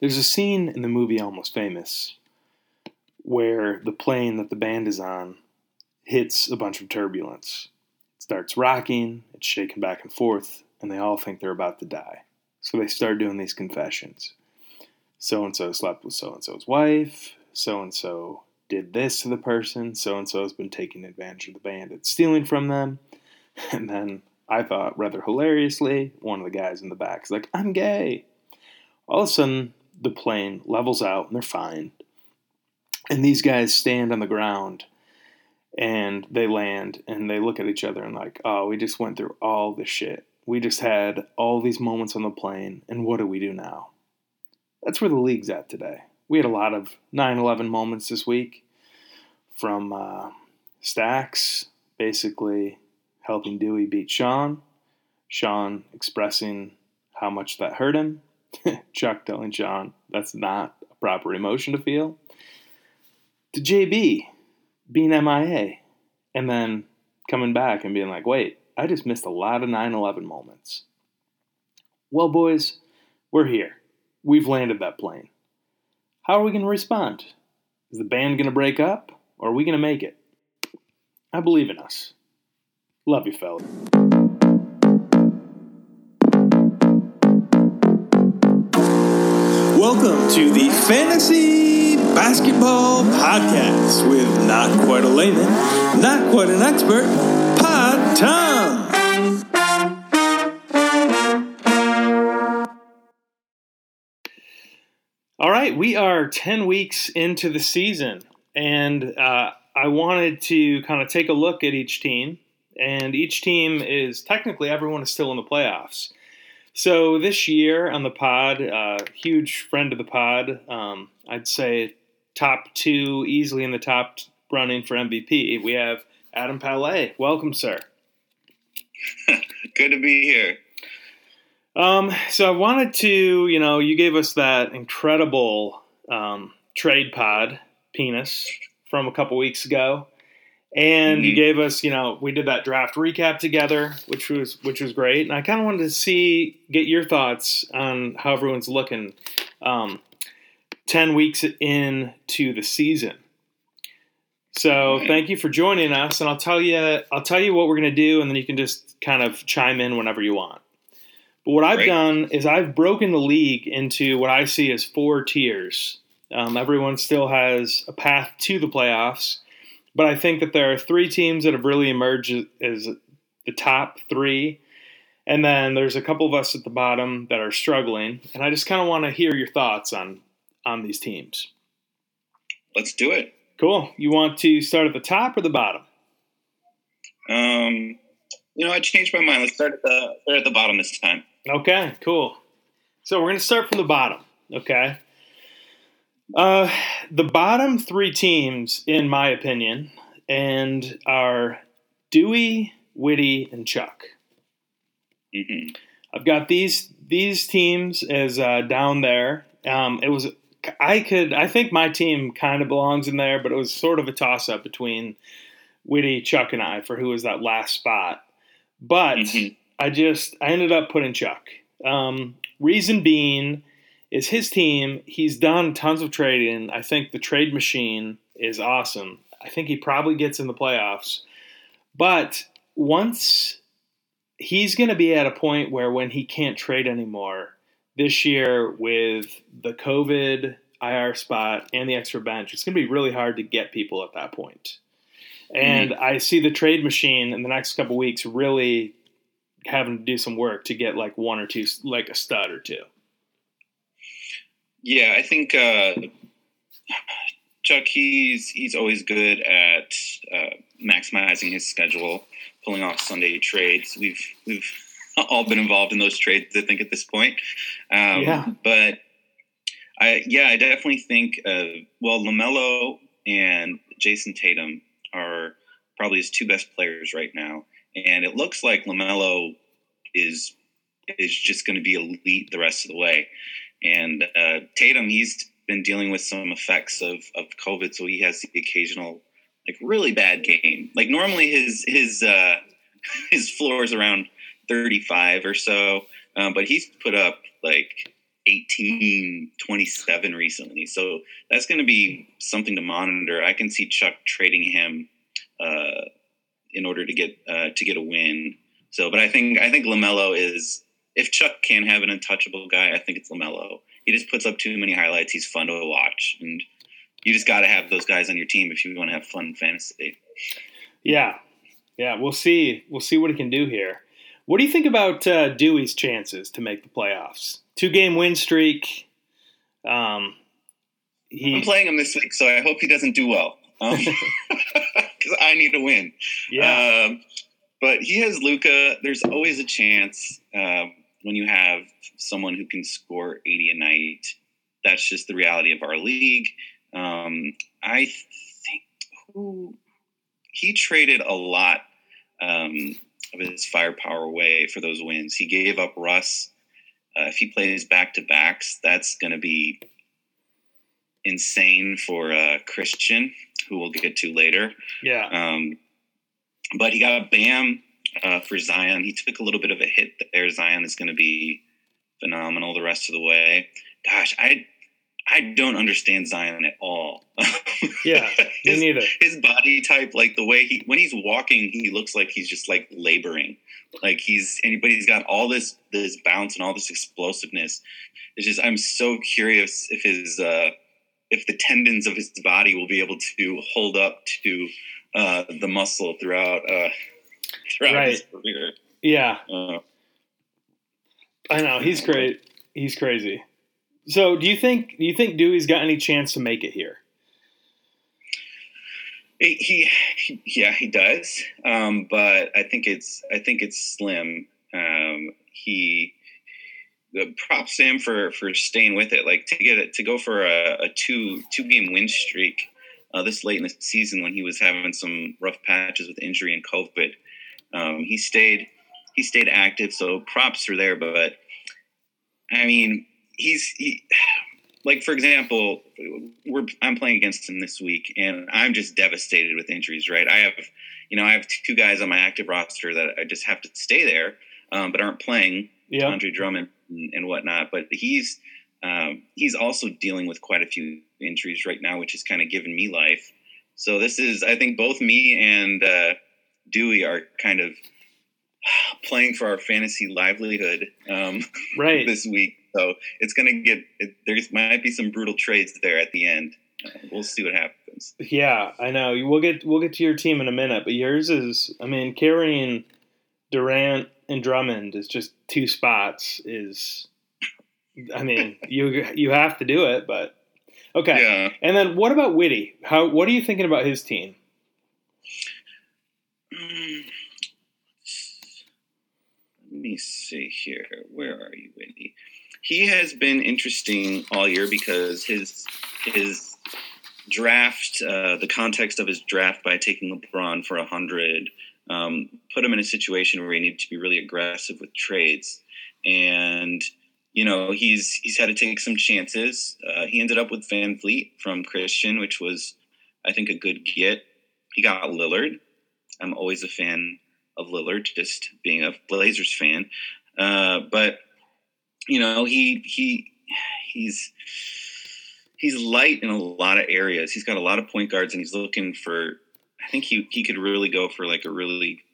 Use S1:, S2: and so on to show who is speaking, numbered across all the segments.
S1: There's a scene in the movie Almost Famous where the plane that the band is on hits a bunch of turbulence. It starts rocking, it's shaking back and forth, and they all think they're about to die. So they start doing these confessions. So and so slept with so and so's wife, so and so did this to the person, so and so has been taking advantage of the band and stealing from them. And then I thought, rather hilariously, one of the guys in the back is like, I'm gay. All of a sudden, the plane levels out and they're fine. And these guys stand on the ground and they land and they look at each other and, like, oh, we just went through all this shit. We just had all these moments on the plane, and what do we do now? That's where the league's at today. We had a lot of 9 11 moments this week from uh, Stacks basically helping Dewey beat Sean, Sean expressing how much that hurt him, Chuck telling Sean that's not a proper emotion to feel, to JB being MIA, and then coming back and being like, wait, I just missed a lot of 9 11 moments. Well, boys, we're here. We've landed that plane. How are we going to respond? Is the band going to break up, or are we going to make it? I believe in us. Love you, fella.
S2: Welcome to the Fantasy Basketball Podcast with not quite a layman, not quite an expert, Pod Tom.
S1: All right, we are 10 weeks into the season, and uh, I wanted to kind of take a look at each team. And each team is technically everyone is still in the playoffs. So this year on the pod, uh, huge friend of the pod, um, I'd say top two, easily in the top running for MVP. We have Adam Palais. Welcome, sir.
S3: Good to be here.
S1: Um, so I wanted to, you know, you gave us that incredible um, trade pod penis from a couple weeks ago, and mm-hmm. you gave us, you know, we did that draft recap together, which was which was great, and I kind of wanted to see get your thoughts on how everyone's looking. Um, Ten weeks into the season. So thank you for joining us, and I'll tell you I'll tell you what we're going to do, and then you can just kind of chime in whenever you want. But what I've done is I've broken the league into what I see as four tiers. Um, everyone still has a path to the playoffs, but I think that there are three teams that have really emerged as the top three. And then there's a couple of us at the bottom that are struggling. And I just kind of want to hear your thoughts on on these teams.
S3: Let's do it.
S1: Cool. You want to start at the top or the bottom?
S3: Um, you know, I changed my mind. Let's start at the start at the bottom this time.
S1: Okay, cool. So we're going to start from the bottom, okay? Uh, the bottom three teams, in my opinion, and are Dewey, Whitty, and Chuck. Mm-hmm. I've got these these teams as uh, down there. Um, it was I could I think my team kind of belongs in there, but it was sort of a toss up between Whitty, Chuck, and I for who was that last spot. But mm-hmm. I just I ended up putting Chuck. Um, reason being is his team. He's done tons of trading. I think the trade machine is awesome. I think he probably gets in the playoffs. But once he's going to be at a point where when he can't trade anymore this year with the COVID IR spot and the extra bench, it's going to be really hard to get people at that point. And mm-hmm. I see the trade machine in the next couple weeks really having to do some work to get like one or two, like a stud or two.
S3: Yeah, I think uh, Chuck he's he's always good at uh, maximizing his schedule, pulling off Sunday trades. We've we've all been involved in those trades, I think, at this point. Um, yeah. But I yeah, I definitely think uh, well, Lamelo and Jayson Tatum are probably his two best players right now and it looks like Lamelo is is just going to be elite the rest of the way. And uh, Tatum, he's been dealing with some effects of of COVID, so he has the occasional like really bad game. Like normally his his uh, his floor is around thirty five or so, um, but he's put up like 18, 27 recently. So that's going to be something to monitor. I can see Chuck trading him uh, in order to get uh, to get a win. So, but I think I think Lamelo is if Chuck can have an untouchable guy, I think it's Lamelo. He just puts up too many highlights. He's fun to watch, and you just got to have those guys on your team if you want to have fun fantasy.
S1: Yeah, yeah. We'll see. We'll see what he can do here. What do you think about uh, Dewey's chances to make the playoffs? Two game win streak. Um,
S3: he, I'm playing him this week, so I hope he doesn't do well because um, I need to win.
S1: Yeah.
S3: Um, but he has Luka. There's always a chance uh, when you have someone who can score 80 a night. That's just the reality of our league. Um, I think who he traded a lot um, of his firepower away for those wins. He gave up Russ. Uh, if he plays back to backs, that's going to be insane for uh, Christian, who we'll get to later.
S1: Yeah.
S3: Um, but he got Bam uh, for Zion. He took a little bit of a hit there. Zion is going to be phenomenal the rest of the way. Gosh, I I don't understand Zion at all.
S1: Yeah,
S3: his,
S1: me neither.
S3: His body type, like the way he when he's walking, he looks like he's just like laboring. Like he's anybody he's got all this this bounce and all this explosiveness. It's just I'm so curious if his uh if the tendons of his body will be able to hold up to uh the muscle throughout uh throughout
S1: Right.
S3: career.
S1: Yeah,
S3: Uh,
S1: I know he's great. He's crazy. So, do you think do you think Dewey's got any chance to make it here?
S3: He, he, yeah, he does. Um, but I think it's, I think it's slim. Um, he, the props him for for staying with it. Like to get it to go for a, a two two game win streak uh, this late in the season when he was having some rough patches with injury and COVID. Um, he stayed he stayed active, so props are there. But I mean, he's he, like for example, we're I'm playing against him this week, and I'm just devastated with injuries. Right, I have you know I have two guys on my active roster that I just have to stay there, um, but aren't playing.
S1: Yeah,
S3: Andre Drummond and, and whatnot. But he's um, he's also dealing with quite a few injuries right now, which has kind of given me life. So this is, I think, both me and uh, Dewey are kind of playing for our fantasy livelihood um,
S1: right.
S3: this week. So it's going to get it, there's might be some brutal trades there at the end. Uh, we'll see what happens.
S1: Yeah, I know. We'll get we'll get to your team in a minute, but yours is. I mean, carrying Durant and Drummond is just two spots. Is I mean, you you have to do it, but okay.
S3: Yeah.
S1: And then what about Whitty? How what are you thinking about his team?
S3: Mm. Let me see here. Where are you, Wendy? He has been interesting all year because his his draft, uh, the context of his draft by taking LeBron for a hundred, um, put him in a situation where he needed to be really aggressive with trades, and you know he's he's had to take some chances. Uh, he ended up with VanVleet from Christian, which was I think a good get. He got Lillard. I'm always a fan of Lillard, just being a Blazers fan. Uh, but you know, he he he's he's light in a lot of areas. He's got a lot of point guards, and he's looking for. I think he he could really go for like a really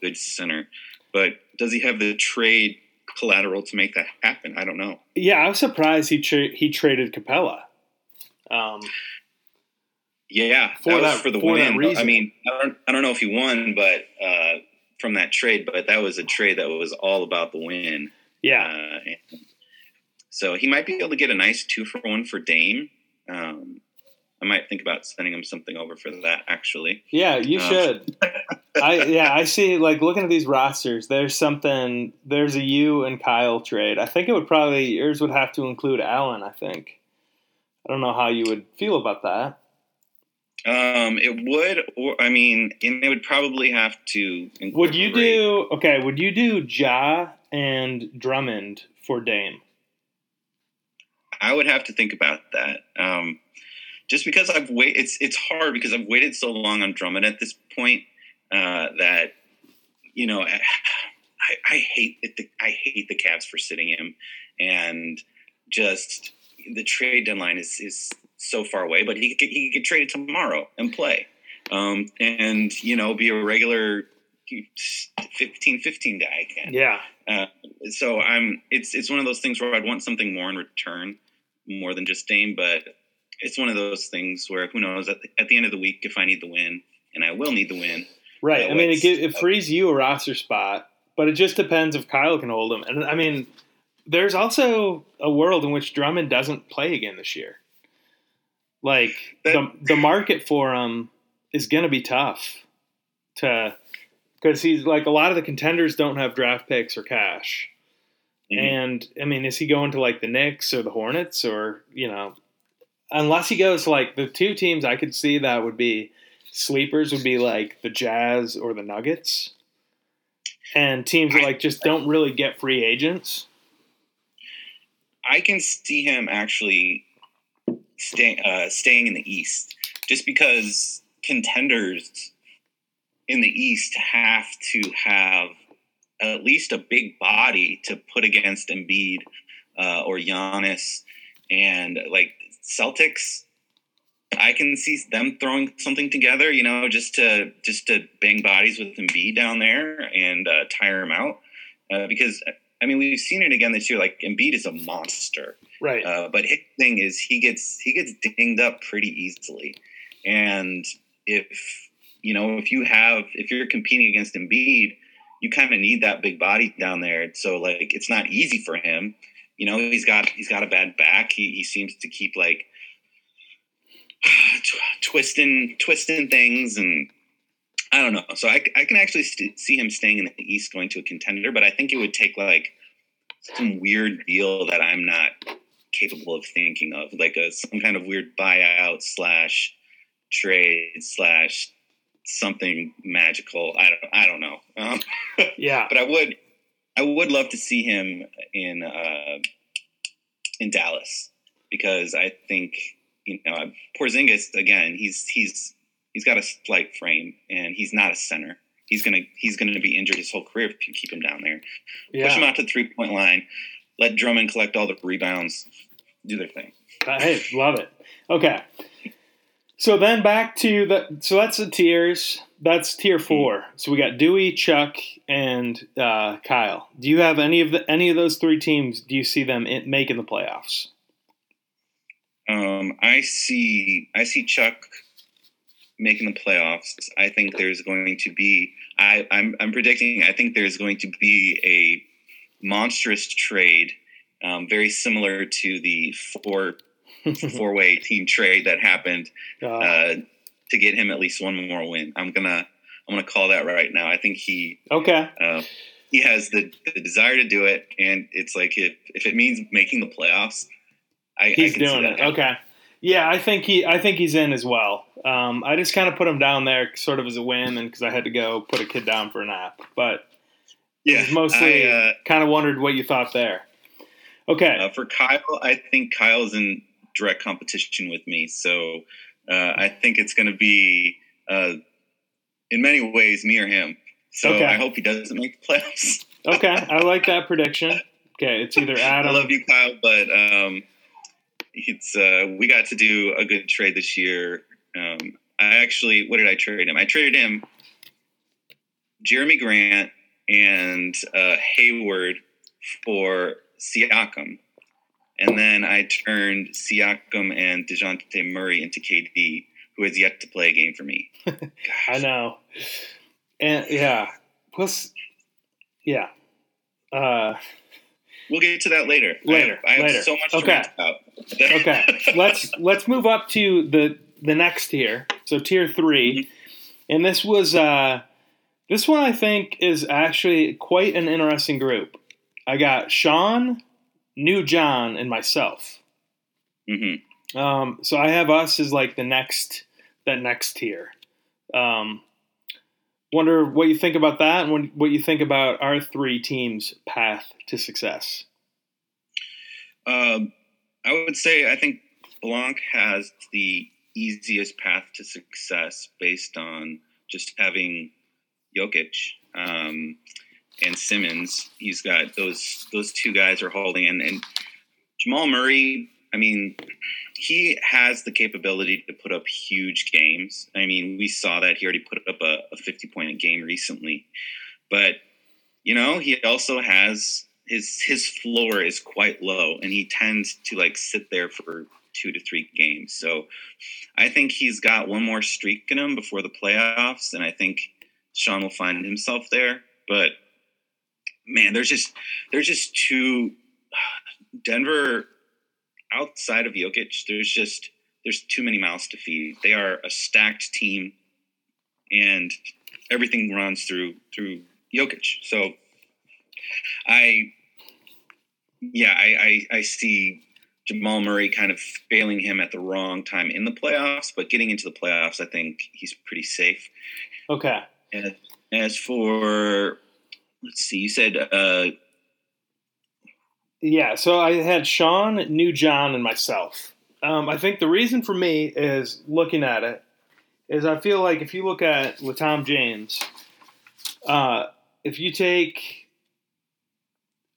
S3: good center. But does he have the trade collateral to make that happen? I don't know.
S1: Yeah, I was surprised he tra- he traded Capela. Um,
S3: Yeah,
S1: For
S3: that was
S1: that-
S3: for the
S1: for
S3: win. I mean, I don't, I don't know if he won, but uh, from that trade, but that was a trade that was all about the win.
S1: yeah,
S3: Uh, so he might be able to get a nice two for one for Dame. Um, I might think about sending him something over for that. Actually,
S1: yeah, you
S3: Um,
S1: should. I yeah, I see. Like looking at these rosters, there's something. There's a you and Kyle trade. I think it would probably yours would have to include Allen. I think. I don't know how you would feel about that.
S3: Um, it would, or I mean, and it would probably have to.
S1: Would you do okay? Would you do Ja and Drummond for Dame?
S3: I would have to think about that. Um, just because I've wait, it's it's hard because I've waited so long on Drummond at this point uh, that you know I, I, I hate it. The, I hate the Cavs for sitting him, and just the trade deadline is is so far away, but he could, he could get traded tomorrow and play, um, and you know be a regular 15 15 guy again.
S1: Yeah.
S3: Uh, so I'm it's it's one of those things where I'd want something more in return, more than just Dame, but it's one of those things where who knows at the, at the end of the week if I need the win, and I will need the win.
S1: Right. I mean, it, it frees you a roster spot, but it just depends if Kyle can hold him. And I mean, there's also a world in which Drummond doesn't play again this year. Like the the market for him is going to be tough to because he's like a lot of the contenders don't have draft picks or cash.
S3: Mhm.
S1: And I mean, is he going to like the Knicks or the Hornets or you know, unless he goes like the two teams I could see that would be sleepers would be like the Jazz or the Nuggets, and teams that like just don't really get free agents.
S3: I can see him actually stay, uh, staying in the East just because contenders in the East have to have at least a big body to put against Embiid uh, or Giannis and like Celtics. I can see them throwing something together, you know, just to just to bang bodies with Embiid down there and uh, tire him out. Uh, because I mean, we've seen it again this year. Like Embiid is a monster,
S1: Right.
S3: uh, but his thing is he gets he gets dinged up pretty easily, and if you know if you have if you're competing against Embiid, you kind of need that big body down there. So like it's not easy for him. You know he's got he's got a bad back. He he seems to keep like twisting twisting things and. I don't know. So I, I can actually st- see him staying in the East, going to a contender, but I think it would take like some weird deal that I'm not capable of thinking of, like a some kind of weird buyout slash trade slash something magical. I don't I don't know. Um,
S1: yeah.
S3: but I would I would love to see him in uh, in Dallas because I think you know Porzingis again. He's he's he's got a slight frame and he's not a center. He's gonna he's gonna be injured his whole career if you keep him down there. Push him out to the three point line. Let Drummond collect all the rebounds. Do their thing.
S1: Hey, love it. Okay. So then back to the so that's the tiers. That's tier four. So we got Dewey, Chuck, and uh, Kyle. Do you have any of the any of those three teams? Do you see them in, making the playoffs?
S3: Um, I see. I see Chuck making the playoffs. I think there's going to be. I, I'm. I'm predicting. I think there's going to be a monstrous trade, um, very similar to the four four way team trade that happened
S1: Uh,
S3: to get him at least one more win. I'm gonna. I'm gonna call that right now. I think he.
S1: okay.
S3: Uh, he has the, the desire to do it, and it's like if if it means making the playoffs, I,
S1: He's
S3: I
S1: doing it. Okay. Yeah, I think he. I think he's in as well. Um, I just kind of put him down there, sort of as a win, and because I had to go put a kid down for a nap. But
S3: Yeah,
S1: mostly
S3: uh,
S1: kind of wondered what you thought there. Okay.
S3: Uh, for Kyle, I think Kyle's in direct competition with me, so uh, I think it's going to be, uh, in many ways, me or him. So
S1: Okay.
S3: I hope he doesn't make the playoffs.
S1: Okay. I like that prediction. Okay, it's either Adam.
S3: I love you, Kyle, but um, it's uh, we got to do a good trade this year. Um, I actually, what did I trade him? I traded him Jerami Grant and uh, Hayward for Siakam. And then I turned Siakam and DeJounte Murray into KD, who has yet to play a game for me.
S1: I know. And yeah, plus, yeah. Uh,
S3: We'll get to that later.
S1: Later,
S3: I have, I have
S1: later.
S3: so much to
S1: Okay. okay, let's let's move up to the the next tier. So tier 3 and this was uh, this one I think is actually quite an interesting group. I got Sean, New John, and myself.
S3: hmm
S1: Um, so I have us as like the next that next tier. Um, wonder what you think about that, and what, what you think about our three teams' path to success.
S3: Um, I would say I think Blanc has the easiest path to success based on just having Jokic um, and Simmons. He's got those those two guys are holding, and, and Jamal Murray, I mean, he has the capability to put up huge games. I mean, we saw that he already put up a, a 50 point game recently. But, you know, he also has his his floor is quite low and he tends to like sit there for two to three games. So I think he's got one more streak in him before the playoffs, and I think Sean will find himself there. But man, there's just there's just too Denver outside of Jokic, there's just there's too many mouths to feed. They are a stacked team, and everything runs through through Jokic. So, I yeah, I, I, I see Jamal Murray kind of failing him at the wrong time in the playoffs, but getting into the playoffs, I think he's pretty safe.
S1: Okay.
S3: And as for let's see, you said uh,
S1: Yeah, so I had Sean, New John, and myself. Um, I think the reason for me is looking at it is I feel like if you look at LeTom James, uh, if you take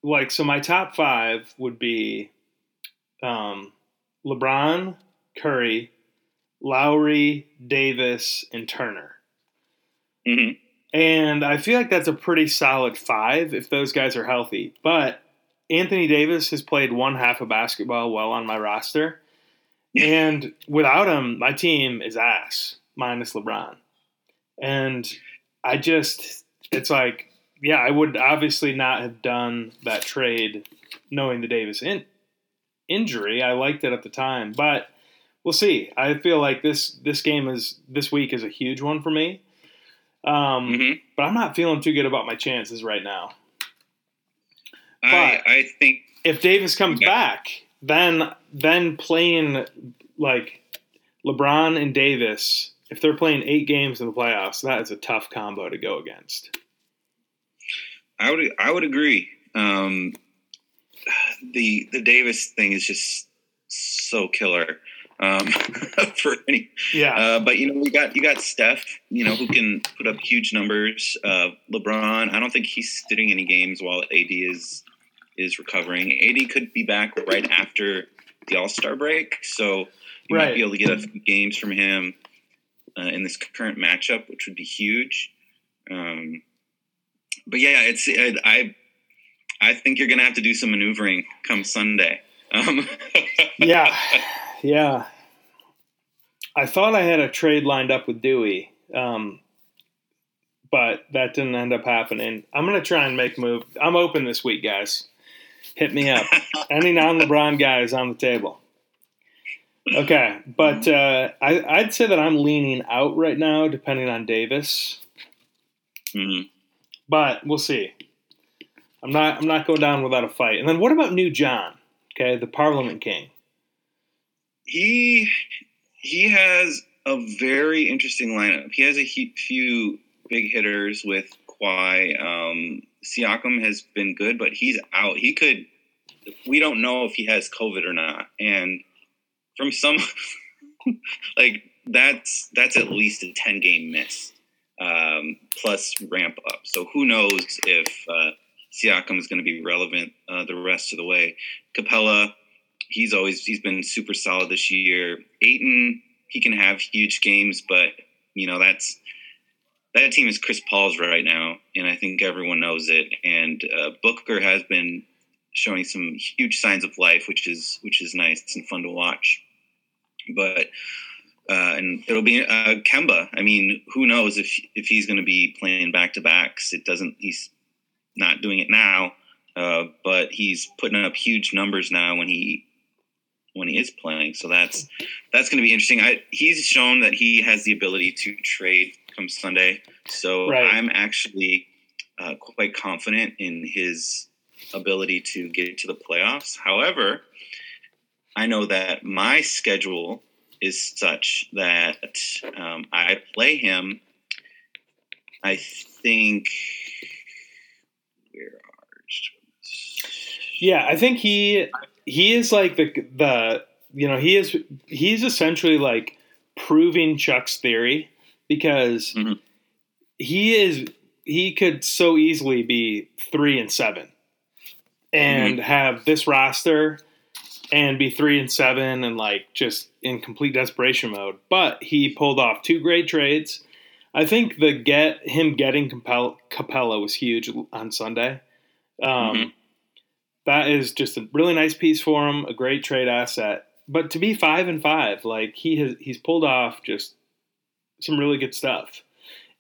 S1: like so, my top five would be um, LeBron, Curry, Lowry, Davis, and Turner.
S3: Mhm.
S1: And I feel like that's a pretty solid five if those guys are healthy. But Anthony Davis has played one half of basketball well on my roster. And without him, my team is ass, minus LeBron. And I just, it's like, yeah, I would obviously not have done that trade knowing the Davis in, injury. I liked it at the time, but we'll see. I feel like this this game is this week is a huge one for me. Um,
S3: Mhm.
S1: but I'm not feeling too good about my chances right now.
S3: I I think
S1: If Davis comes
S3: Yeah.
S1: back, then then playing like LeBron and Davis, if they're playing eight games in the playoffs, that is a tough combo to go against.
S3: I would I would agree. Um, the the Davis thing is just so killer um, for any.
S1: Yeah,
S3: Uh, but you know, we got you got Steph, you know, who can put up huge numbers. Uh, LeBron, I don't think he's sitting any games while AD is is recovering. AD could be back right after the All Star break, so you might be able to get a few games from him uh, in this current matchup, which would be huge. Um, but yeah, it's it, I I think you're gonna have to do some maneuvering come Sunday. Um,
S1: yeah, yeah. I thought I had a trade lined up with Dewey, um, but that didn't end up happening. I'm gonna try and make move. I'm open this week, guys. Hit me up. Any non-LeBron guy is on the table. Okay, but uh, I, I'd say that I'm leaning out right now, depending on Davis.
S3: mhm.
S1: But we'll see. I'm not. I'm not going down without a fight. And then what about New John? Okay, the Parliament King.
S3: He he has a very interesting lineup. He has a he- few big hitters with Kawhi. Um, Siakam has been good, but he's out. He could. We don't know if he has COVID or not, and from some, like that's that's at least a ten game miss um, plus ramp up. So who knows if uh, Siakam is going to be relevant uh, the rest of the way. Capela, he's always he's been super solid this year. Ayton, he can have huge games, but you know that's that team is Chris Paul's right now, and I think everyone knows it. And uh, Booker has been showing some huge signs of life, which is which is nice and fun to watch. But uh, and it'll be uh, Kemba. I mean, who knows if if he's going to be playing back to backs? It doesn't. He's not doing it now, uh, but he's putting up huge numbers now when he when he is playing. So that's that's going to be interesting. I, he's shown that he has the ability to trade come Sunday. So
S1: Right.
S3: I'm actually uh, quite confident in his ability to get to the playoffs. However, I know that my schedule is such that um, I play him. I think where are
S1: Yeah, I think he he is like the the you know he is he's essentially like proving Chuck's theory because
S3: Mhm.
S1: he is he could so easily be three and seven and have this roster and be three and seven and like just in complete desperation mode. But he pulled off two great trades. I think the get him getting Capela, Capela was huge on Sunday. Um,
S3: Mhm.
S1: That is just a really nice piece for him, a great trade asset. But to be five and five, like he has, he's pulled off just some really good stuff.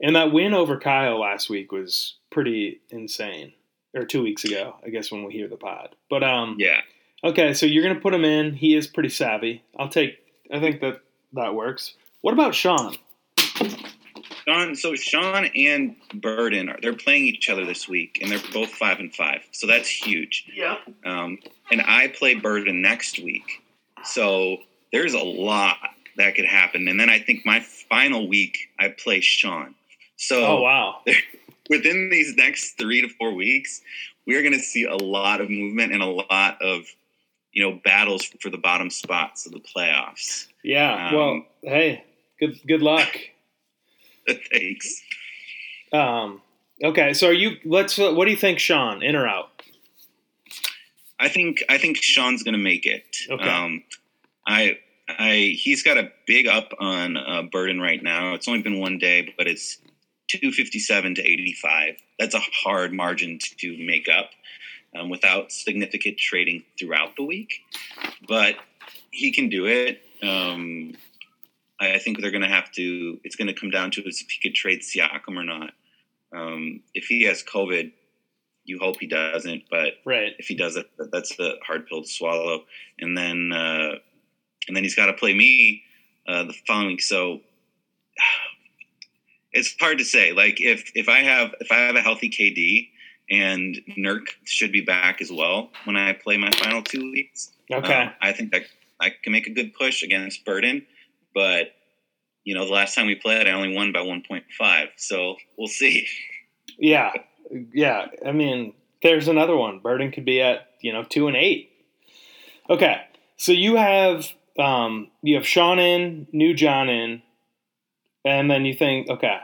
S1: And that win over Kyle last week was pretty insane, or two weeks ago, I guess when we hear the pod. But um,
S3: Yeah.
S1: Okay, so you're gonna put him in. He is pretty savvy. I'll take. I think that that works. What about Sean?
S3: Sean, so Sean and Burden are they're playing each other this week, and they're both five and five. So that's huge.
S1: Yeah.
S3: Um, and I play Burden next week, so there's a lot that could happen. And then I think my final week I play Sean. So
S1: Oh wow.
S3: within these next three to four weeks, we're going to see a lot of movement and a lot of you know battles for the bottom spots of the playoffs.
S1: Yeah.
S3: Um,
S1: well, hey, good good luck.
S3: Thanks.
S1: Um. Okay, so are you? Let's. What do you think, Sean? In or out?
S3: I think I think Sean's going to make it.
S1: Okay.
S3: Um, I I he's got a big up on uh, Burden right now. It's only been one day, but it's two fifty seven to eighty five. That's a hard margin to make up um, without significant trading throughout the week. But he can do it. Um, I, think they're going to have to. It's going to come down to is if he could trade Siakam or not. Um, if he has COVID, you hope he doesn't. But
S1: Right.
S3: if he does it, that's the hard pill to swallow. And then, uh, and then he's got to play me uh, the following week. So it's hard to say. Like if if I have if I have a healthy KD and Nurk should be back as well when I play my final two weeks.
S1: Okay.
S3: um, I think that I can make a good push against Burden, but you know the last time we played, I only won by 1.5. So we'll see.
S1: yeah. Yeah. I mean, there's another one. Burden could be at you know two and eight. Okay. So you have um you have Sean in, New John in, and then you think okay,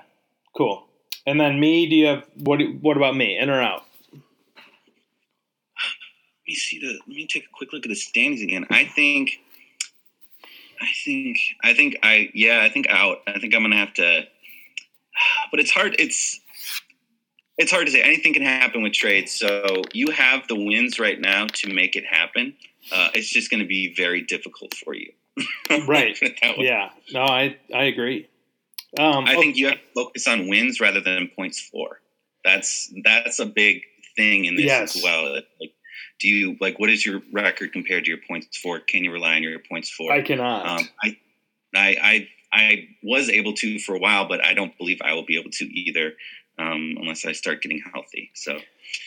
S1: cool. And then me, do you have what? What about me? In or out?
S3: Let me see the. Let me take a quick look at the standings again. I think. I think. I think. I yeah. I think out. I think I'm gonna have to. But it's hard. It's. It's hard to say. Anything can happen with trades. So you have the wins right now to make it happen. Uh, it's just going to be very difficult for you.
S1: Right.
S3: Put it that way.
S1: Yeah. No, I I agree. Um,
S3: I think you have to focus on wins rather than points for. That's that's a big thing in this
S1: Yes.
S3: as well. Like, do you like what is your record compared to your points for? Can you rely on your points for?
S1: I cannot.
S3: Um, I, I, I, I was able to for a while, but I don't believe I will be able to either um, unless I start getting healthy. So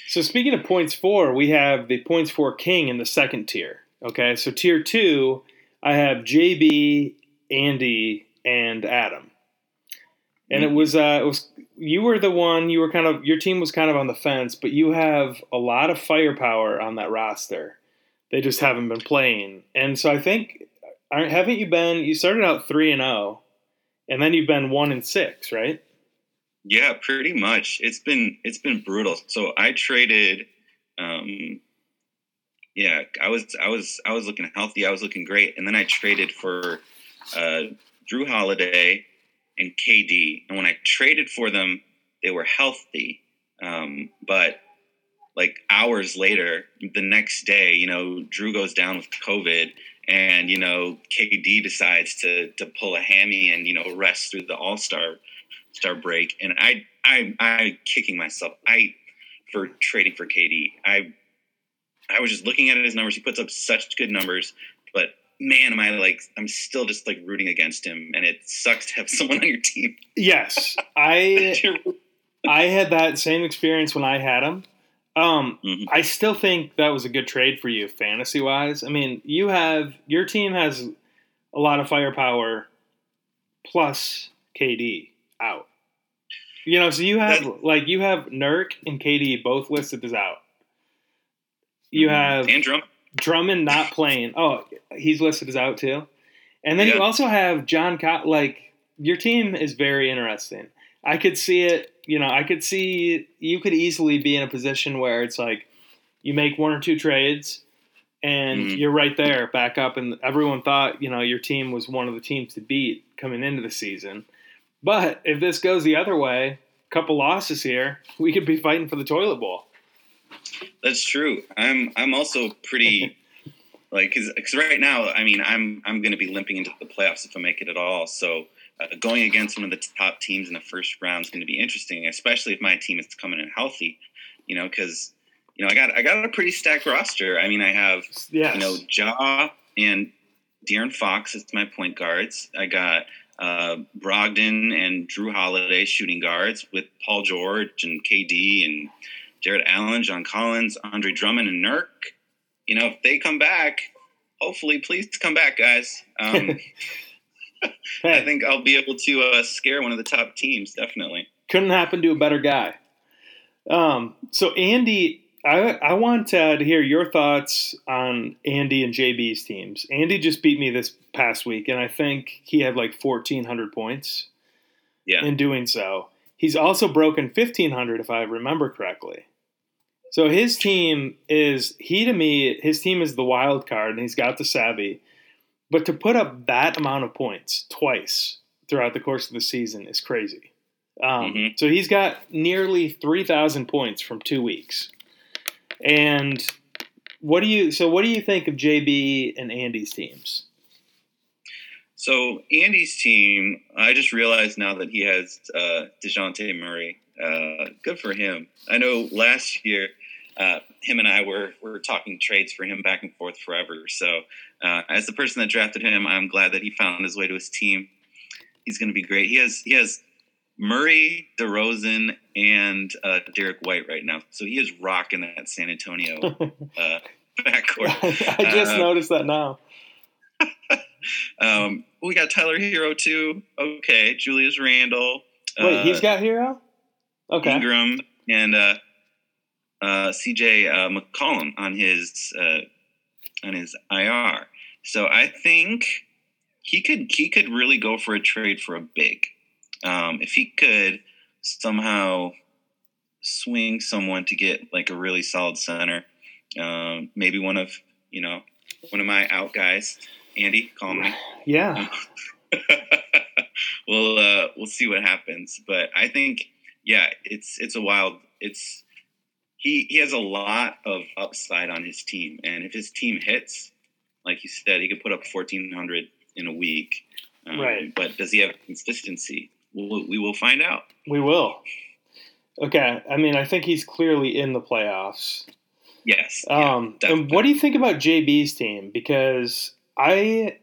S1: So speaking of points four, we have the points four king in the second tier. Okay, so tier two, I have JB, Andy, and Adam. And it was uh, it was you were the one you were kind of your team was kind of on the fence, but you have a lot of firepower on that roster. They just haven't been playing, and so I think haven't you been? You started out three and zero, and then you've been one and six, right?
S3: yeah, pretty much. It's been it's been brutal. So I traded. Um, yeah, I was I was I was looking healthy. I was looking great, and then I traded for uh, Jrue Holiday and KD. And when I traded for them, they were healthy, um, but like hours later, the next day, you know, Jrue goes down with COVID, and you know, KD decides to to pull a hammy and you know rest through the All Star star break, and I I I kicking myself. I for trading for KD. I I was just looking at his numbers. He puts up such good numbers, man, am I like I'm still just like rooting against him, and it sucks to have someone on your team.
S1: Yes, I I had that same experience when I had him. Um,
S3: Mhm.
S1: I still think that was a good trade for you, fantasy wise. I mean, you have your team has a lot of firepower, plus KD out. You know, so you have like you have Nurk and KD both listed as out. You have
S3: and Drum.
S1: Drummond not playing. Oh, he's listed as out too. And then you also have John like your team is very interesting. I could see it, you know, I could see you could easily be in a position where it's like you make one or two trades and
S3: Mhm.
S1: you're right there, back up, and everyone thought you know your team was one of the teams to beat coming into the season. But if this goes the other way, a couple losses here, we could be fighting for the toilet bowl.
S3: That's true. I'm I'm also pretty like because right now, I mean, I'm I'm going to be limping into the playoffs if I make it at all. So uh, going against one of the top teams in the first round is going to be interesting, especially if my team is coming in healthy. You know, because you know I got I got a pretty stacked roster. I mean, I have
S1: Yes.
S3: you know Ja and De'Aaron Fox as my point guards. I got uh, Brogdon and Jrue Holiday shooting guards with Paul George and KD and Jarrett Allen, John Collins, Andre Drummond, and Nurk. You know, if they come back, hopefully, please come back, guys. Um, I think I'll be able to uh, scare one of the top teams, definitely.
S1: couldn't happen to a better guy. Um, so Andy, I I want uh, to hear your thoughts on Andy and JB's teams. Andy just beat me this past week, and I think he had like fourteen hundred points.
S3: Yeah.
S1: In doing so, he's also broken fifteen hundred, if I remember correctly. So his team is he to me, his team is the wild card, and he's got the savvy. But to put up that amount of points twice throughout the course of the season is crazy. Um,
S3: Mhm.
S1: So he's got nearly three thousand points from two weeks. And what do you? So what do you think of JB and Andy's teams?
S3: So Andy's team, I just realized now that he has uh, Dejounte Murray. Uh, good for him. I know last year, uh, him and I were were talking trades for him back and forth forever. So uh, as the person that drafted him, I'm glad that he found his way to his team. He's going to be great. He has he has Murray, DeRozan, and uh, Derrick White right now. So he is rocking that San Antonio uh, backcourt.
S1: I just
S3: Uh,
S1: noticed that now.
S3: Um, we got Tyler Herro too. Okay, Julius Randle.
S1: Wait,
S3: uh,
S1: he's got Herro. Okay.
S3: Ingram and uh, CJ uh, McCollum on his uh, on his IR. So I think he could he could really go for a trade for a big. Um, if he could somehow swing someone to get like a really solid center, um, maybe one of you know one of my out guys, Andy, call me.
S1: Yeah.
S3: we'll uh, we'll see what happens. But I think yeah, it's it's a wild. It's he he has a lot of upside on his team, and if his team hits, like you said, he could put up fourteen hundred in a week. Um,
S1: Right.
S3: But does he have consistency? We'll, we will find out.
S1: We will. Okay. I mean, I think he's clearly in the playoffs.
S3: Yes. yeah,
S1: Um, and what do you think about JB's team? Because I,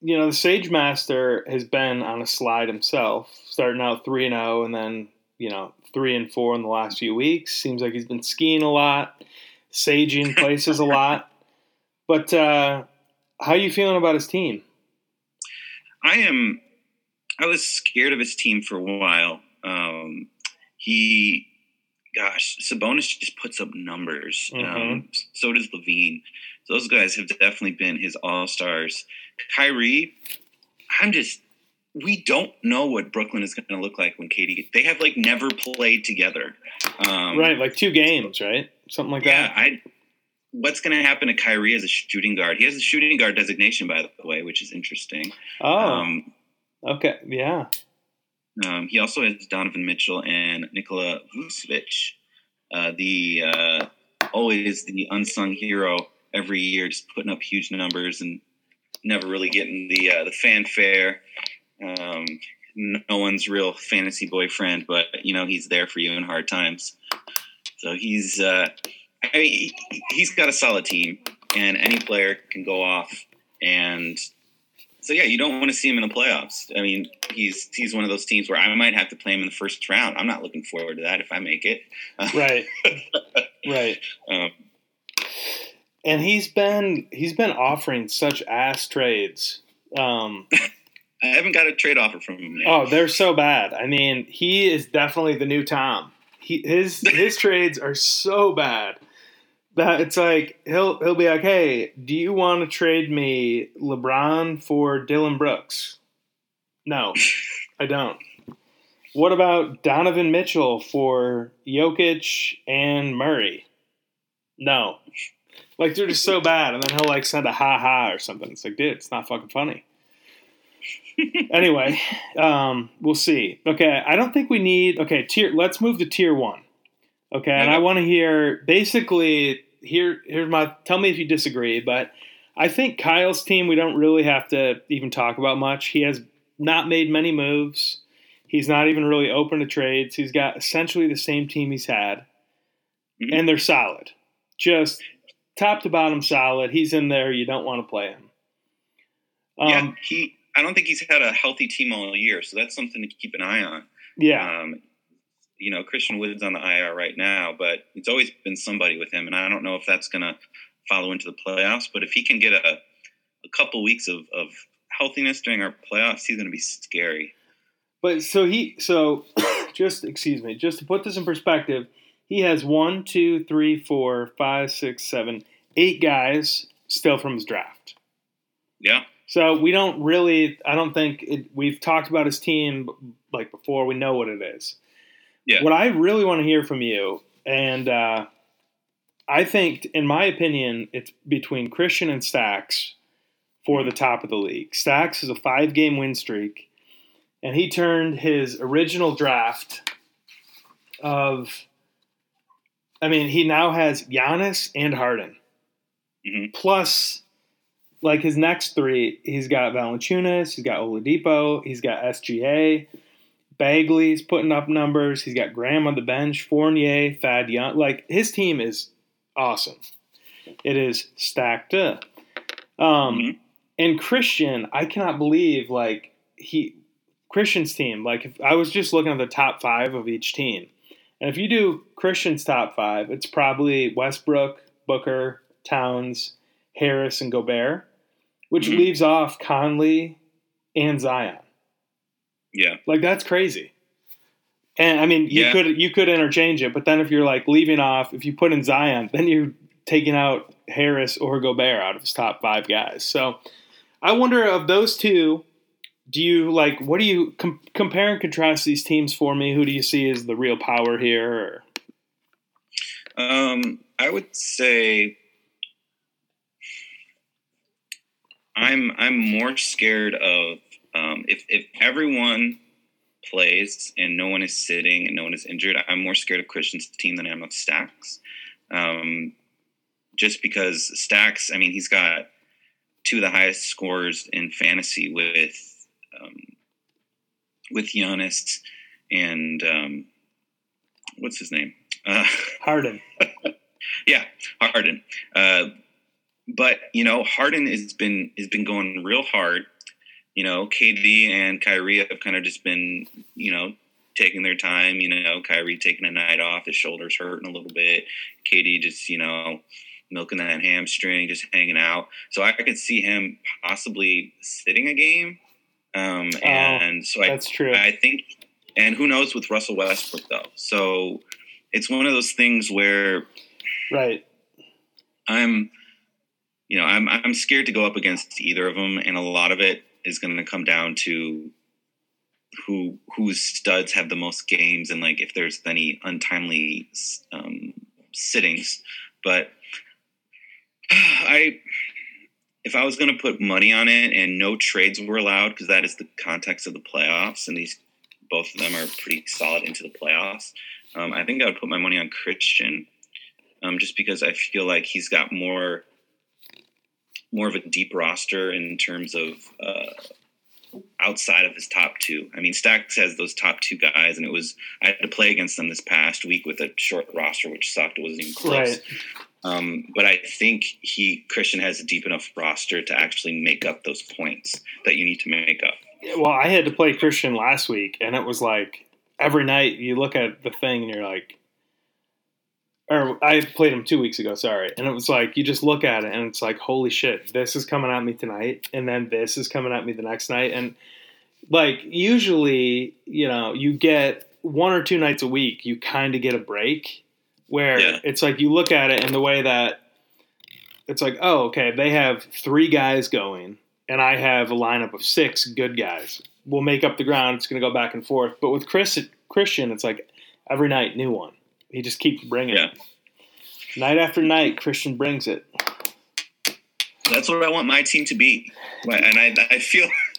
S1: you know, the Sage Master has been on a slide himself, starting out three and zero, and then you know three and four in the last few weeks. Seems like he's been skiing a lot, saging places a lot. But uh, how you feeling about his team?
S3: I am. I was scared of his team for a while. Um, he, gosh, Sabonis just puts up numbers. Um,
S1: Mhm.
S3: so does LaVine. Those guys have definitely been his all stars. Kyrie, I'm just. We don't know what Brooklyn is going to look like when KD. They have like never played together. Um,
S1: right, like two games, right? Something like
S3: Yeah.
S1: that.
S3: I. What's going to happen to Kyrie as a shooting guard? He has a shooting guard designation, by the way, which is interesting.
S1: Oh,
S3: Um,
S1: okay, yeah.
S3: Um, he also has Donovan Mitchell and Nikola Vucevic, uh, the uh, always the unsung hero every year, just putting up huge numbers and never really getting the uh, the fanfare. Um, no one's real fantasy boyfriend, but you know he's there for you in hard times. So he's, uh, I mean, he, he's got a solid team, and any player can go off and so yeah, you don't want to see him in the playoffs. I mean, he's he's one of those teams where I might have to play him in the first round. I'm not looking forward to that if I make it.
S1: Right, right.
S3: Um,
S1: and he's been he's been offering such ass trades. Um,
S3: I haven't got a trade offer from him yet.
S1: oh, they're so bad. I mean, he is definitely the new Tom. He his his trades are so bad that it's like he'll he'll be like, "Hey, do you want to trade me LeBron for Dillon Brooks?" No, I don't. What about Donovan Mitchell for Jokic and Murray? No. Like they're just so bad, and then he'll like send a ha ha or something. It's like, dude, it's not fucking funny. anyway, um, we'll see. Okay, I don't think we need. Okay, tier. Let's move to tier one. Okay, and I want to hear basically here. Here's my. Tell me if you disagree, but I think Kyle's team we don't really have to even talk about much. He has not made many moves. He's not even really open to trades. He's got essentially the same team he's had,
S3: Mhm.
S1: and they're solid. Just top to bottom solid. He's in there. You don't want to play him. Um,
S3: yeah, he. I don't think he's had a healthy team all year, so that's something to keep an eye on.
S1: yeah.
S3: Um, you know, Christian Wood's on the IR right now, but it's always been somebody with him, and I don't know if that's going to follow into the playoffs. But if he can get a, a couple weeks of, of healthiness during our playoffs, he's going to be scary.
S1: But so he so just excuse me, just to put this in perspective, he has one, two, three, four, five, six, seven, eight guys still from his draft.
S3: Yeah,
S1: So we don't really. I don't think it, we've talked about his team like before. We know what it is.
S3: Yeah.
S1: What I really want to hear from you, and uh, I think, in my opinion, it's between Christian and Stacks for the top of the league. Stacks is a five-game win streak, and he turned his original draft of. I mean, he now has Giannis and Harden,
S3: Mhm.
S1: plus like his next three, he's got Valanciunas, he's got Oladipo, he's got SGA, Bagley's putting up numbers, he's got Graham on the bench, Fournier, Thad Young. Like his team is awesome. It is stacked up. Um,
S3: Mhm.
S1: And Christian, I cannot believe like he Christian's team. Like if I was just looking at the top five of each team, and if you do Christian's top five, it's probably Westbrook, Booker, Towns, Harris, and Gobert, which
S3: Mhm.
S1: leaves off Conley and Zion.
S3: yeah,
S1: Like that's crazy. And I mean, you
S3: Yeah.
S1: could you could interchange it, but then if you're like leaving off, if you put in Zion, then you're taking out Harris or Gobert out of his top five guys. So I wonder of those two, do you like what do you com- compare and contrast these teams for me? Who do you see as the real power here?
S3: Um, I would say I'm I'm more scared of um, if if everyone plays and no one is sitting and no one is injured. I'm more scared of Christian's team than I am of Stacks. Um, just because Stacks, I mean, he's got two of the highest scores in fantasy with um, with Giannis and um, what's his name? Uh,
S1: Harden.
S3: yeah, Harden. Uh, but you know, Harden has been has been going real hard. You know, KD and Kyrie have kind of just been, you know, taking their time. You know, Kyrie taking a night off, his shoulders hurting a little bit. KD just, you know, milking that hamstring, just hanging out. So I could see him possibly sitting a game. Um, and so I,
S1: That's true.
S3: I think, and who knows with Russell Westbrook though. So it's one of those things where
S1: Right.
S3: I'm, you know, I'm I'm scared to go up against either of them, and a lot of it is going to come down to who whose studs have the most games, and like if there's any untimely um, sittings. But I, if I was going to put money on it, and no trades were allowed, because that is the context of the playoffs, and these both of them are pretty solid into the playoffs. Um, I think I would put my money on Christian um, just because I feel like he's got more more of a deep roster in terms of uh, outside of his top two. I mean, Stacks has those top two guys, and it was I had to play against them this past week with a short roster, which sucked. It wasn't even close.
S1: Right.
S3: Um, but I think he Christian has a deep enough roster to actually make up those points that you need to make up.
S1: Well, I had to play Christian last week, and it was like every night you look at the thing and you're like, or I played them two weeks ago, sorry, and it was like you just look at it and it's like, holy shit, this is coming at me tonight, and then this is coming at me the next night, and like usually, you know, you get one or two nights a week, you kind of get a break where
S3: Yeah.
S1: it's like you look at it in the way that it's like, oh, okay, they have three guys going, and I have a lineup of six good guys. We'll make up the ground. It's going to go back and forth. But with Chris Christian, it's like every night new one. He just keeps bringing
S3: Yeah.
S1: it. Night after night, Christian brings it.
S3: That's what I want my team to be, and I, I feel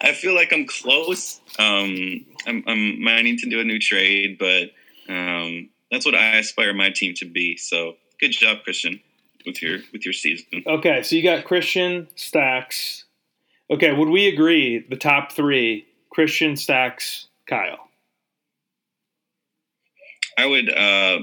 S3: I feel like I'm close. Um, I'm, I'm mining to do a new trade, but um, that's what I aspire my team to be. So good job, Christian, with your with your season.
S1: Okay, so you got Christian Stacks. Okay, would we agree the top three: Christian Stacks, Kyle?
S3: I would. Uh,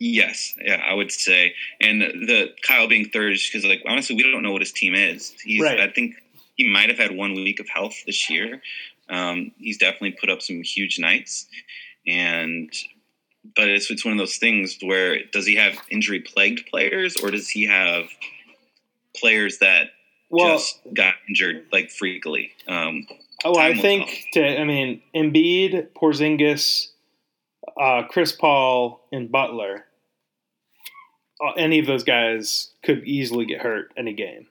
S3: yes, yeah, I would say, and the Kyle being third is because, like, honestly, we don't know what his team is. He's,
S1: Right.
S3: I think, he might have had one week of health this year. Um, he's definitely put up some huge nights, and but it's it's one of those things where does he have injury plagued players or does he have players that
S1: Well,
S3: just got injured like freakily? Um,
S1: oh, I think to. I mean, Embiid, Porzingis, uh, Chris Paul, and Butler. uh, Any of those guys could easily get hurt any game.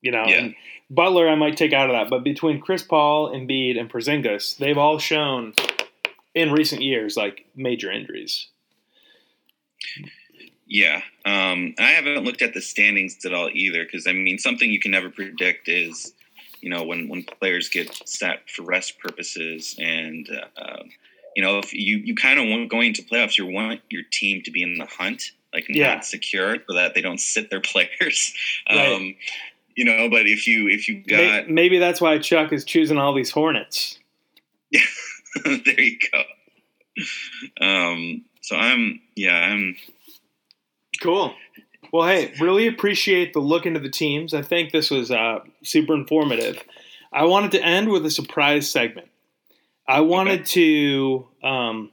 S1: You know,
S3: Yeah.
S1: and Butler I might take out of that, but between Chris Paul, and Embiid, and Porzingis, they've all shown in recent years like major injuries.
S3: Yeah, um, I haven't looked at the standings at all either because I mean something you can never predict is you know when when players get sat for rest purposes and uh, you know if you you kind of want going to playoffs you want your team to be in the hunt like
S1: Yeah.
S3: not secure so that they don't sit their players.
S1: Right.
S3: Um, you know, but if you if you got
S1: Maybe that's why Chuck is choosing all these Hornets.
S3: Yeah, there you go. Um, so I'm yeah I'm
S1: Cool. Well, hey, really appreciate the look into the teams. I think this was uh, super informative. I wanted to end with a surprise segment. I wanted to um,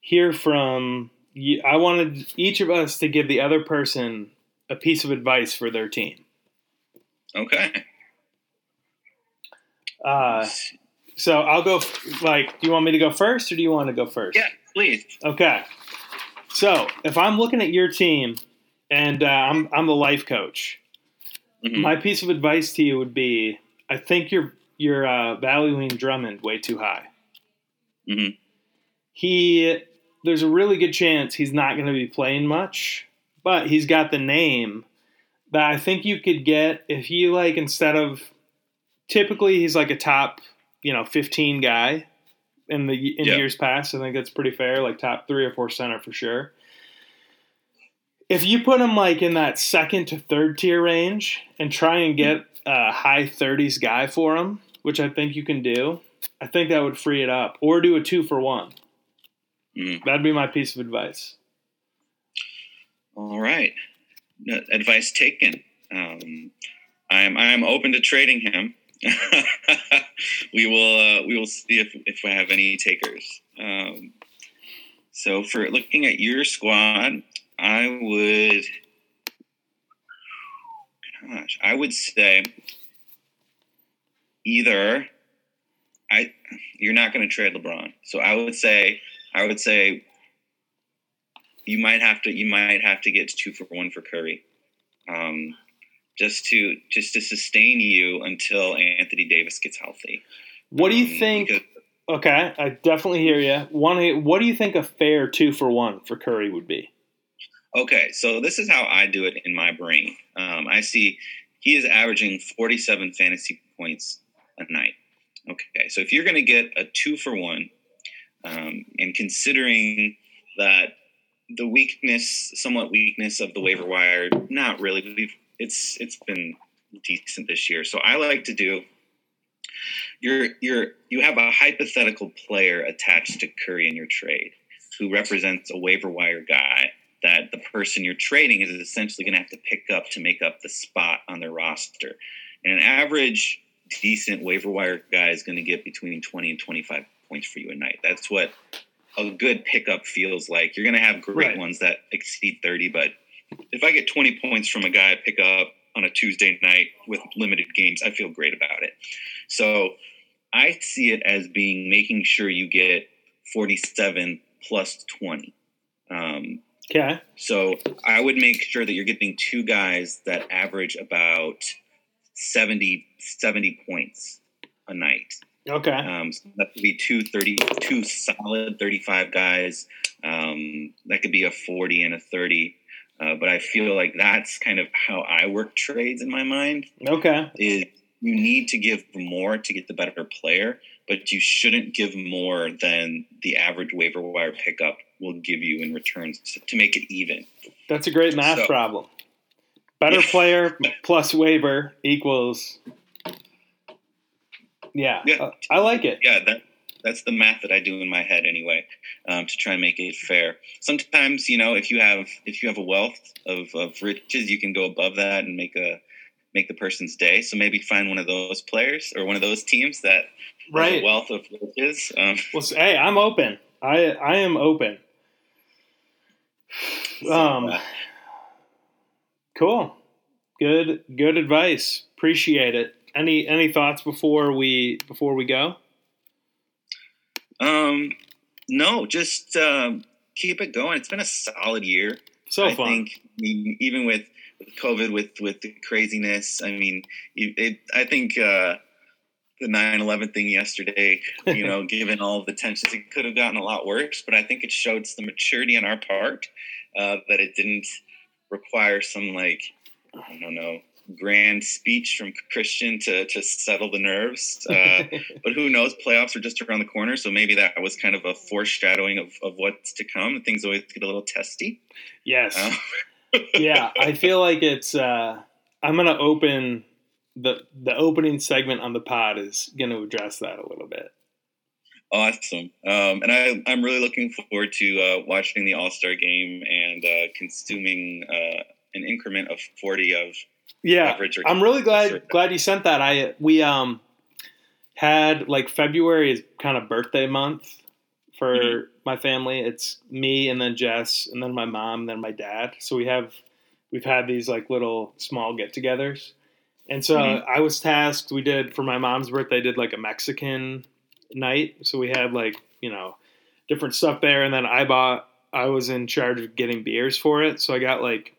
S1: hear from. you- I wanted each of us to give the other person a piece of advice for their team.
S3: okay.
S1: Uh, so I'll go. Like, do you want me to go first, or do you want to go first?
S3: Yeah, please.
S1: Okay. So if I'm looking at your team, and uh, I'm I'm the life coach,
S3: Mhm.
S1: my piece of advice to you would be: I think you're you're uh, valuing Drummond way too high.
S3: Mhm.
S1: He there's a really good chance he's not going to be playing much, but he's got the name that I think you could get if you like instead of typically he's like a top you know 15 guy in the in
S3: Yeah.
S1: years past. I think that's pretty fair, like top three or four center for sure. If you put him like in that second to third tier range and try and get a high 30s guy for him, which I think you can do, I think that would free it up. Or do a two for one.
S3: Mhm.
S1: That'd be my piece of advice.
S3: All right. No, Advice taken. Um, I'm I'm open to trading him. we will uh, we will see if if I have any takers. Um, so for looking at your squad, I would. Gosh, I would say either I you're not going to trade LeBron, so I would say I would say you might have to you might have to get two for one for Curry, um, just to just to sustain you until Anthony Davis gets healthy.
S1: What do
S3: Um,
S1: you think?
S3: because-
S1: Okay, I definitely hear you. One, what do you think a fair two for one for Curry would be?
S3: Okay, so this is how I do it in my brain. Um, I see he is averaging 47 fantasy points a night. Okay, so if you're going to get a two for one, um, and considering that the weakness, somewhat weakness of the waiver wire, not really. We've, it's it's been decent this year. So I like to do. You're you're you have a hypothetical player attached to Curry in your trade, who represents a waiver wire guy that the person you're trading is essentially going to have to pick up to make up the spot on their roster. And an average decent waiver wire guy is going to get between 20 and 25 points for you a night. That's what a good pickup feels like. You're going to have great
S1: Right.
S3: ones that exceed 30, but if I get 20 points from a guy I pick up on a Tuesday night with limited games, I feel great about it. So I see it as being making sure you get 47 plus 20. Um,
S1: Okay,
S3: so I would make sure that you're getting two guys that average about 70, 70 points a night.
S1: okay,
S3: Um, so that could be two, 30, two solid 35 guys. Um, that could be a 40 and a 30. Uh, but I feel like that's kind of how I work trades in my mind.
S1: Okay.
S3: Is you need to give more to get the better player, but you shouldn't give more than the average waiver wire pickup will give you in returns to, to make it even.
S1: That's a great math
S3: So-
S1: problem. Better player plus waiver equals. Yeah,
S3: Yeah.
S1: uh, I like it.
S3: Yeah, that that's the math that I do in my head anyway, um, to try and make it fair. Sometimes, you know, if you have if you have a wealth of, of riches, you can go above that and make a make the person's day. So maybe find one of those players or one of those teams that has a
S1: Right.
S3: wealth of riches. Um,
S1: Well, hey, I'm open. I I am open. Um,
S3: uh,
S1: cool. Good good advice. Appreciate it. Any any thoughts before we before we go?
S3: um, no, just um, keep it going. It's been a solid year.
S1: So
S3: I
S1: fun.
S3: think even with, with COVID, with with the craziness, I mean, it, it, I think uh, the 9/11 thing yesterday, you know, given all the tensions, it could have gotten a lot worse. But I think it showed some maturity on our part uh, that it didn't require some like I don't know grand speech from Christian to to settle the nerves. Uh, but who knows? Playoffs are just around the corner, so maybe that was kind of a foreshadowing of, of what's to come. Things always get a little testy.
S1: yes.
S3: Uh,
S1: yeah, I feel like it's. Uh, I'm gonna open the the opening segment on the pod is gonna address that a little bit.
S3: Awesome. Um, and I, I'm really looking forward to uh, watching the All Star game and uh, consuming uh, an increment of 40 of
S1: Yeah, I'm really glad glad you sent that. I we um had like February is kind of birthday month for
S3: Mhm.
S1: my family. It's me and then Jess and then my mom and then my dad. So we have we've had these like little small get-togethers. And so
S3: Mhm.
S1: I was tasked. We did for my mom's birthday. Did like a Mexican night. So we had like you know different stuff there, and then I bought. I was in charge of getting beers for it. So I got like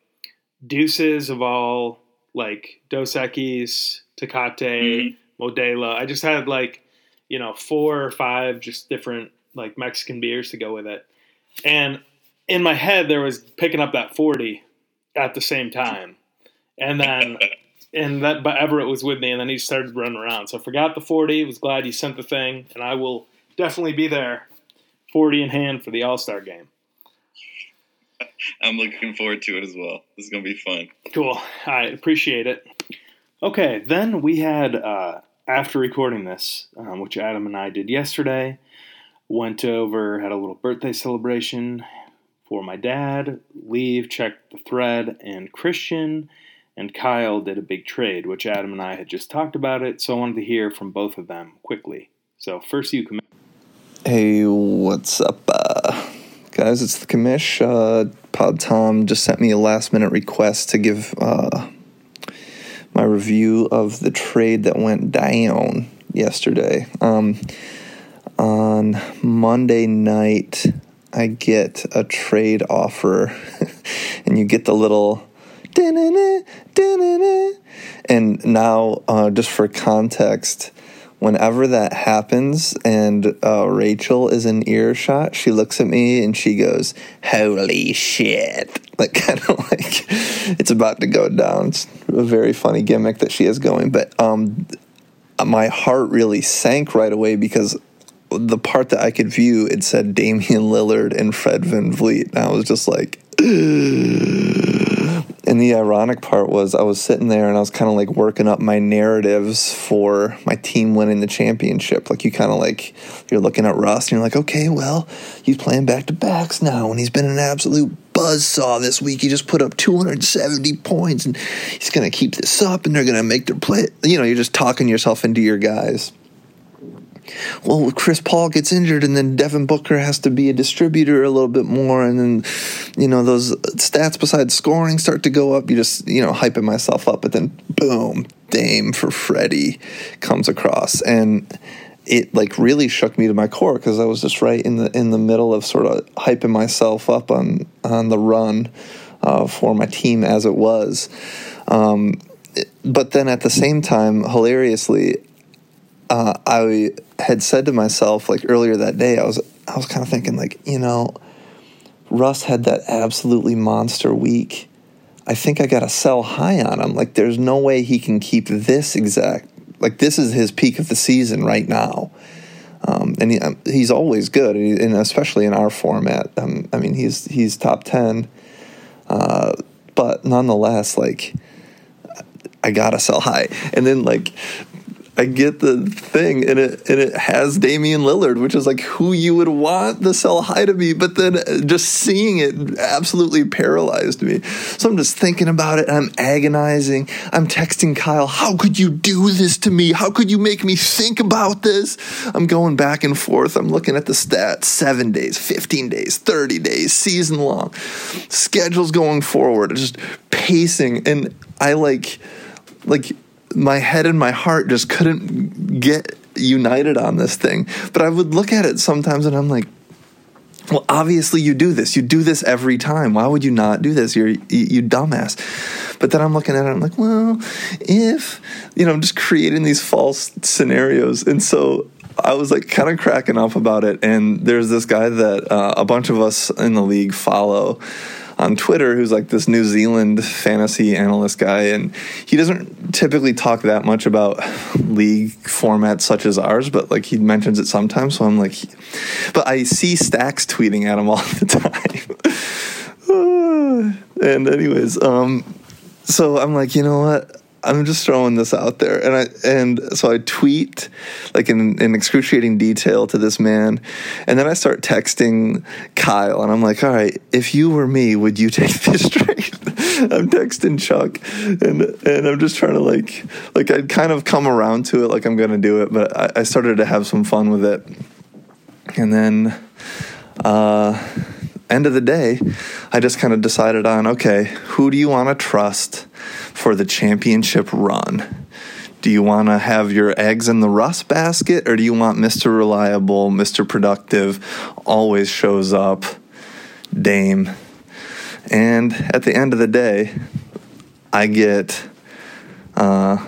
S1: deuces of all like Dos Equis, Tecate,
S3: Mhm.
S1: Modelo. I just had like, you know, four or five just different like Mexican beers to go with it. And in my head, there was picking up that 40 at the same time. And then, and that, but Everett was with me and then he started running around. So I forgot the 40, was glad you sent the thing. And I will definitely be there 40 in hand for the All Star game.
S3: I'm looking forward to it as well. This is going to be fun.
S1: Cool. I appreciate it. Okay, then we had uh, after recording this, um, which Adam and I did yesterday, went over had a little birthday celebration for my dad. Leave checked the thread, and Christian and Kyle did a big trade, which Adam and I had just talked about it. So I wanted to hear from both of them quickly. So first, you come.
S4: Hey, what's up, uh, guys? It's the commish. Uh, Pod Tom just sent me a last minute request to give uh, my review of the trade that went down yesterday. Um, on Monday night, I get a trade offer, and you get the little. "Da-na-na, da-na-na." And now, uh, just for context, whenever that happens and uh, Rachel is in earshot, she looks at me and she goes, "Holy shit!" Like kind of like it's about to go down. It's a very funny gimmick that she is going, but um, my heart really sank right away because the part that I could view it said Damian Lillard and Fred VanVleet, and I was just like. And the ironic part was I was sitting there and I was kind of like working up my narratives for my team winning the championship. Like you kind of like you're looking at Russ and you're like, okay, well, he's playing back to backs now and he's been an absolute buzzsaw this week. He just put up 270 points and he's going to keep this up and they're going to make their play. You know, you're just talking yourself into your guys well, Chris Paul gets injured, and then Devin Booker has to be a distributor a little bit more, and then you know those stats besides scoring start to go up. You just you know hyping myself up, but then boom, Dame for Freddie comes across, and it like really shook me to my core because I was just right in the in the middle of sort of hyping myself up on on the run uh, for my team as it was. Um, but then at the same time, hilariously, uh, I had said to myself like earlier that day, I was I was kind of thinking like you know, Russ had that absolutely monster week, I think I got to sell high on him. Like, there's no way he can keep this exact. Like, this is his peak of the season right now. Um, and he, um, he's always good, and especially in our format. Um, I mean, he's he's top ten, uh, but nonetheless, like I gotta sell high. And then like I get the thing, and it and it has Damian Lillard, which is like who you would want the sell high to be, but then uh, just seeing it absolutely paralyzed me. So I'm just thinking about it, and I'm agonizing. I'm texting Kyle, "How could you do this to me? How could you make me think about this?" I'm going back and forth. I'm looking at the stats: seven days, 15 days, 30 days, season long, schedules going forward, just pacing, and I like, like my head and my heart just couldn't get united on this thing. But I would look at it sometimes and I'm like, well, obviously you do this. You do this every time. Why would you not do this? You're you, you dumbass. But then I'm looking at it. I'm like, well, if you know, I'm just creating these false scenarios, and so I was like kind of cracking up about it. And there's this guy that uh, a bunch of us in the league follow on Twitter who's like this New Zealand fantasy analyst guy, and he doesn't typically talk that much about league formats such as ours, but like he mentions it sometimes. So I'm like, but I see Stacks tweeting at him all the time. and anyways, um, so I'm like, you know what? I'm just throwing this out there, and I and so I tweet like in, in excruciating detail to this man, and then I start texting Kyle, and I'm like, all right, if you were me, would you take this trade? I'm texting Chuck, and and I'm just trying to like like I'd kind of come around to it, like I'm gonna do it, but I, I started to have some fun with it, and then. Uh, end of the day, I just kind of decided on okay, who do you want to trust for the championship run? Do you want to have your eggs in the rust basket, or do you want Mr. Reliable, Mr. Productive, always shows up, Dame? And at the end of the day, I get uh,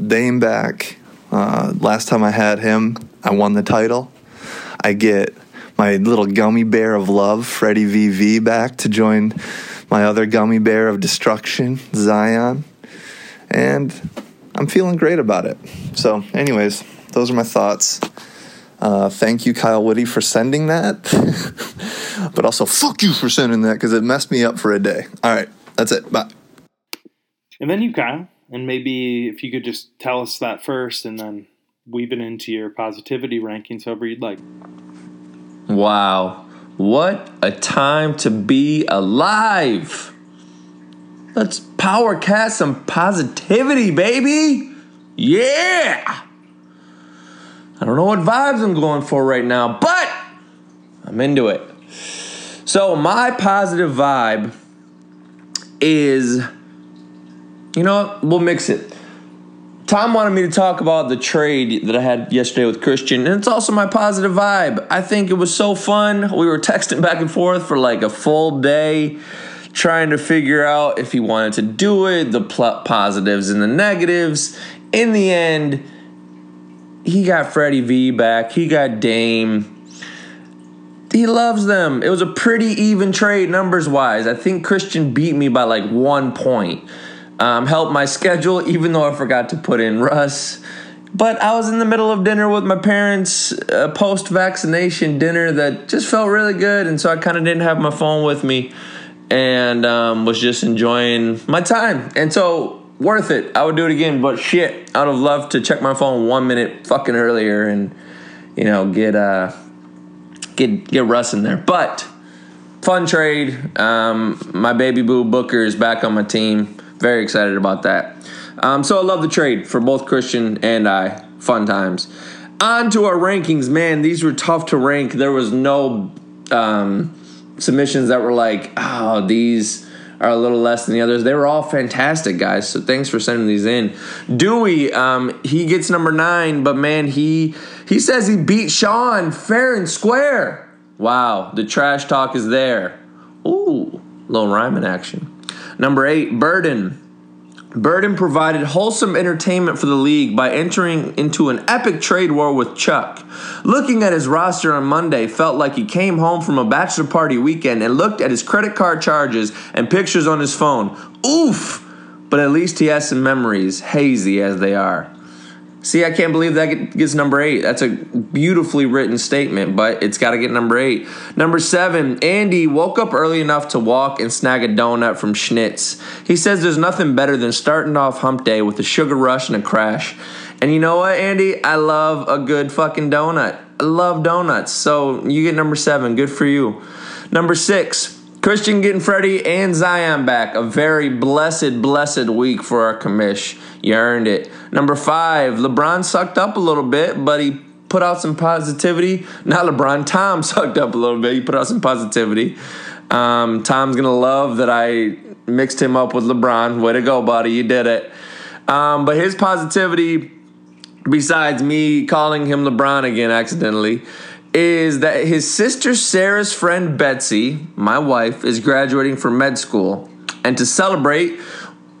S4: Dame back. Uh, last time I had him, I won the title. I get my little gummy bear of love, Freddie VV, back to join my other gummy bear of destruction, Zion. And I'm feeling great about it. So, anyways, those are my thoughts. Uh, thank you, Kyle Woody, for sending that. but also, fuck you for sending that because it messed me up for a day. All right, that's it. Bye.
S1: And then you, Kyle. And maybe if you could just tell us that first and then weave it into your positivity rankings however you'd like.
S5: Wow. What a time to be alive. Let's power cast some positivity, baby. Yeah. I don't know what vibes I'm going for right now, but I'm into it. So, my positive vibe is you know? We'll mix it. Tom wanted me to talk about the trade that I had yesterday with Christian, and it's also my positive vibe. I think it was so fun. We were texting back and forth for like a full day, trying to figure out if he wanted to do it, the positives and the negatives. In the end, he got Freddie V back, he got Dame. He loves them. It was a pretty even trade numbers wise. I think Christian beat me by like one point um, helped my schedule, even though I forgot to put in Russ. But I was in the middle of dinner with my parents, a post vaccination dinner that just felt really good. And so I kind of didn't have my phone with me and um, was just enjoying my time. And so, worth it. I would do it again. But shit, I would have loved to check my phone one minute fucking earlier and, you know, get, uh, get, get Russ in there. But fun trade. Um, my baby boo Booker is back on my team. Very excited about that. Um, so I love the trade for both Christian and I. Fun times. On to our rankings, man. These were tough to rank. There was no um, submissions that were like, oh, these are a little less than the others. They were all fantastic, guys. So thanks for sending these in. Dewey, um, he gets number nine, but man, he he says he beat Sean fair and square. Wow, the trash talk is there. Ooh, little rhyming action. Number eight, Burden. Burden provided wholesome entertainment for the league by entering into an epic trade war with Chuck. Looking at his roster on Monday felt like he came home from a bachelor party weekend and looked at his credit card charges and pictures on his phone. Oof! But at least he has some memories, hazy as they are. See, I can't believe that gets number eight. That's a beautifully written statement, but it's got to get number eight. Number seven, Andy woke up early enough to walk and snag a donut from Schnitz. He says there's nothing better than starting off hump day with a sugar rush and a crash. And you know what, Andy? I love a good fucking donut. I love donuts. So you get number seven. Good for you. Number six, Christian getting Freddie and Zion back. A very blessed, blessed week for our commish. You earned it. Number five, LeBron sucked up a little bit, but he put out some positivity. Not LeBron, Tom sucked up a little bit. He put out some positivity. Um, Tom's gonna love that I mixed him up with LeBron. Way to go, buddy. You did it. Um, but his positivity, besides me calling him LeBron again accidentally, is that his sister Sarah's friend Betsy, my wife, is graduating from med school. And to celebrate,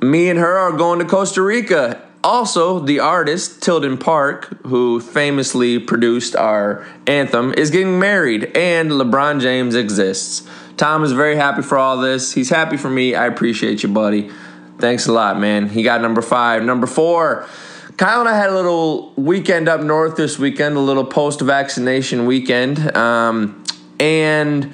S5: me and her are going to Costa Rica. Also, the artist Tilden Park, who famously produced our anthem, is getting married, and LeBron James exists. Tom is very happy for all this. He's happy for me. I appreciate you, buddy. Thanks a lot, man. He got number five. Number four, Kyle and I had a little weekend up north this weekend, a little post vaccination weekend. Um, and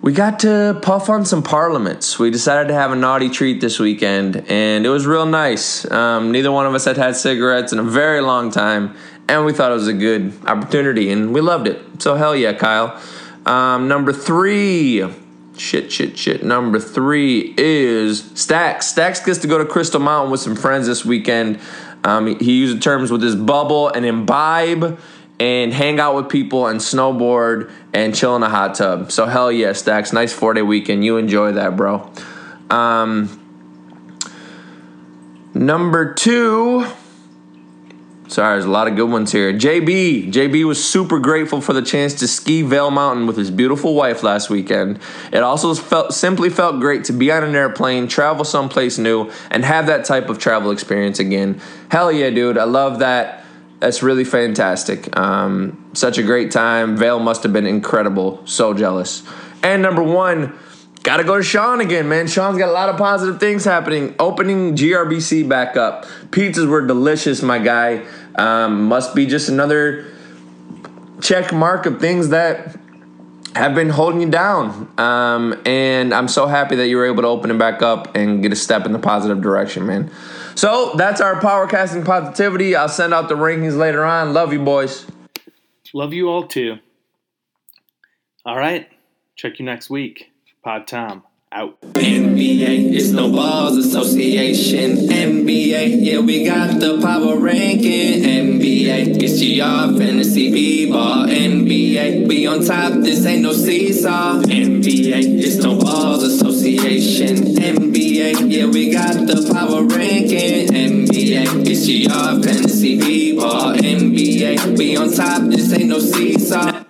S5: we got to puff on some parliaments. We decided to have a naughty treat this weekend, and it was real nice. Um, neither one of us had had cigarettes in a very long time, and we thought it was a good opportunity, and we loved it. So, hell yeah, Kyle. Um, number three. Shit, shit, shit. Number three is Stacks. Stacks gets to go to Crystal Mountain with some friends this weekend. Um, he used terms with his bubble and imbibe and hang out with people and snowboard and chill in a hot tub. So hell yeah, Stacks. Nice four day weekend. You enjoy that, bro. Um, number two. Sorry, there's a lot of good ones here. JB. JB was super grateful for the chance to ski Vail Mountain with his beautiful wife last weekend. It also felt simply felt great to be on an airplane, travel someplace new, and have that type of travel experience again. Hell yeah, dude. I love that that's really fantastic. Um, such a great time. Vail must have been incredible. So jealous. And number one, got to go to Sean again, man. Sean's got a lot of positive things happening. Opening GRBC back up. Pizzas were delicious, my guy. Um, must be just another check mark of things that have been holding you down. Um, and I'm so happy that you were able to open it back up and get a step in the positive direction, man. So that's our powercasting positivity. I'll send out the rankings later on. Love you, boys.
S1: Love you all too. All right. Check you next week. Pod Tom out.
S6: NBA, it's no balls association. NBA, yeah, we got the power ranking. NBA, it's GR fantasy b-ball. NBA, we on top, this ain't no seesaw. NBA, it's no balls association. NBA, yeah, we got the power ranking. NBA, it's GR fantasy b-ball. NBA, we on top, this ain't no seesaw.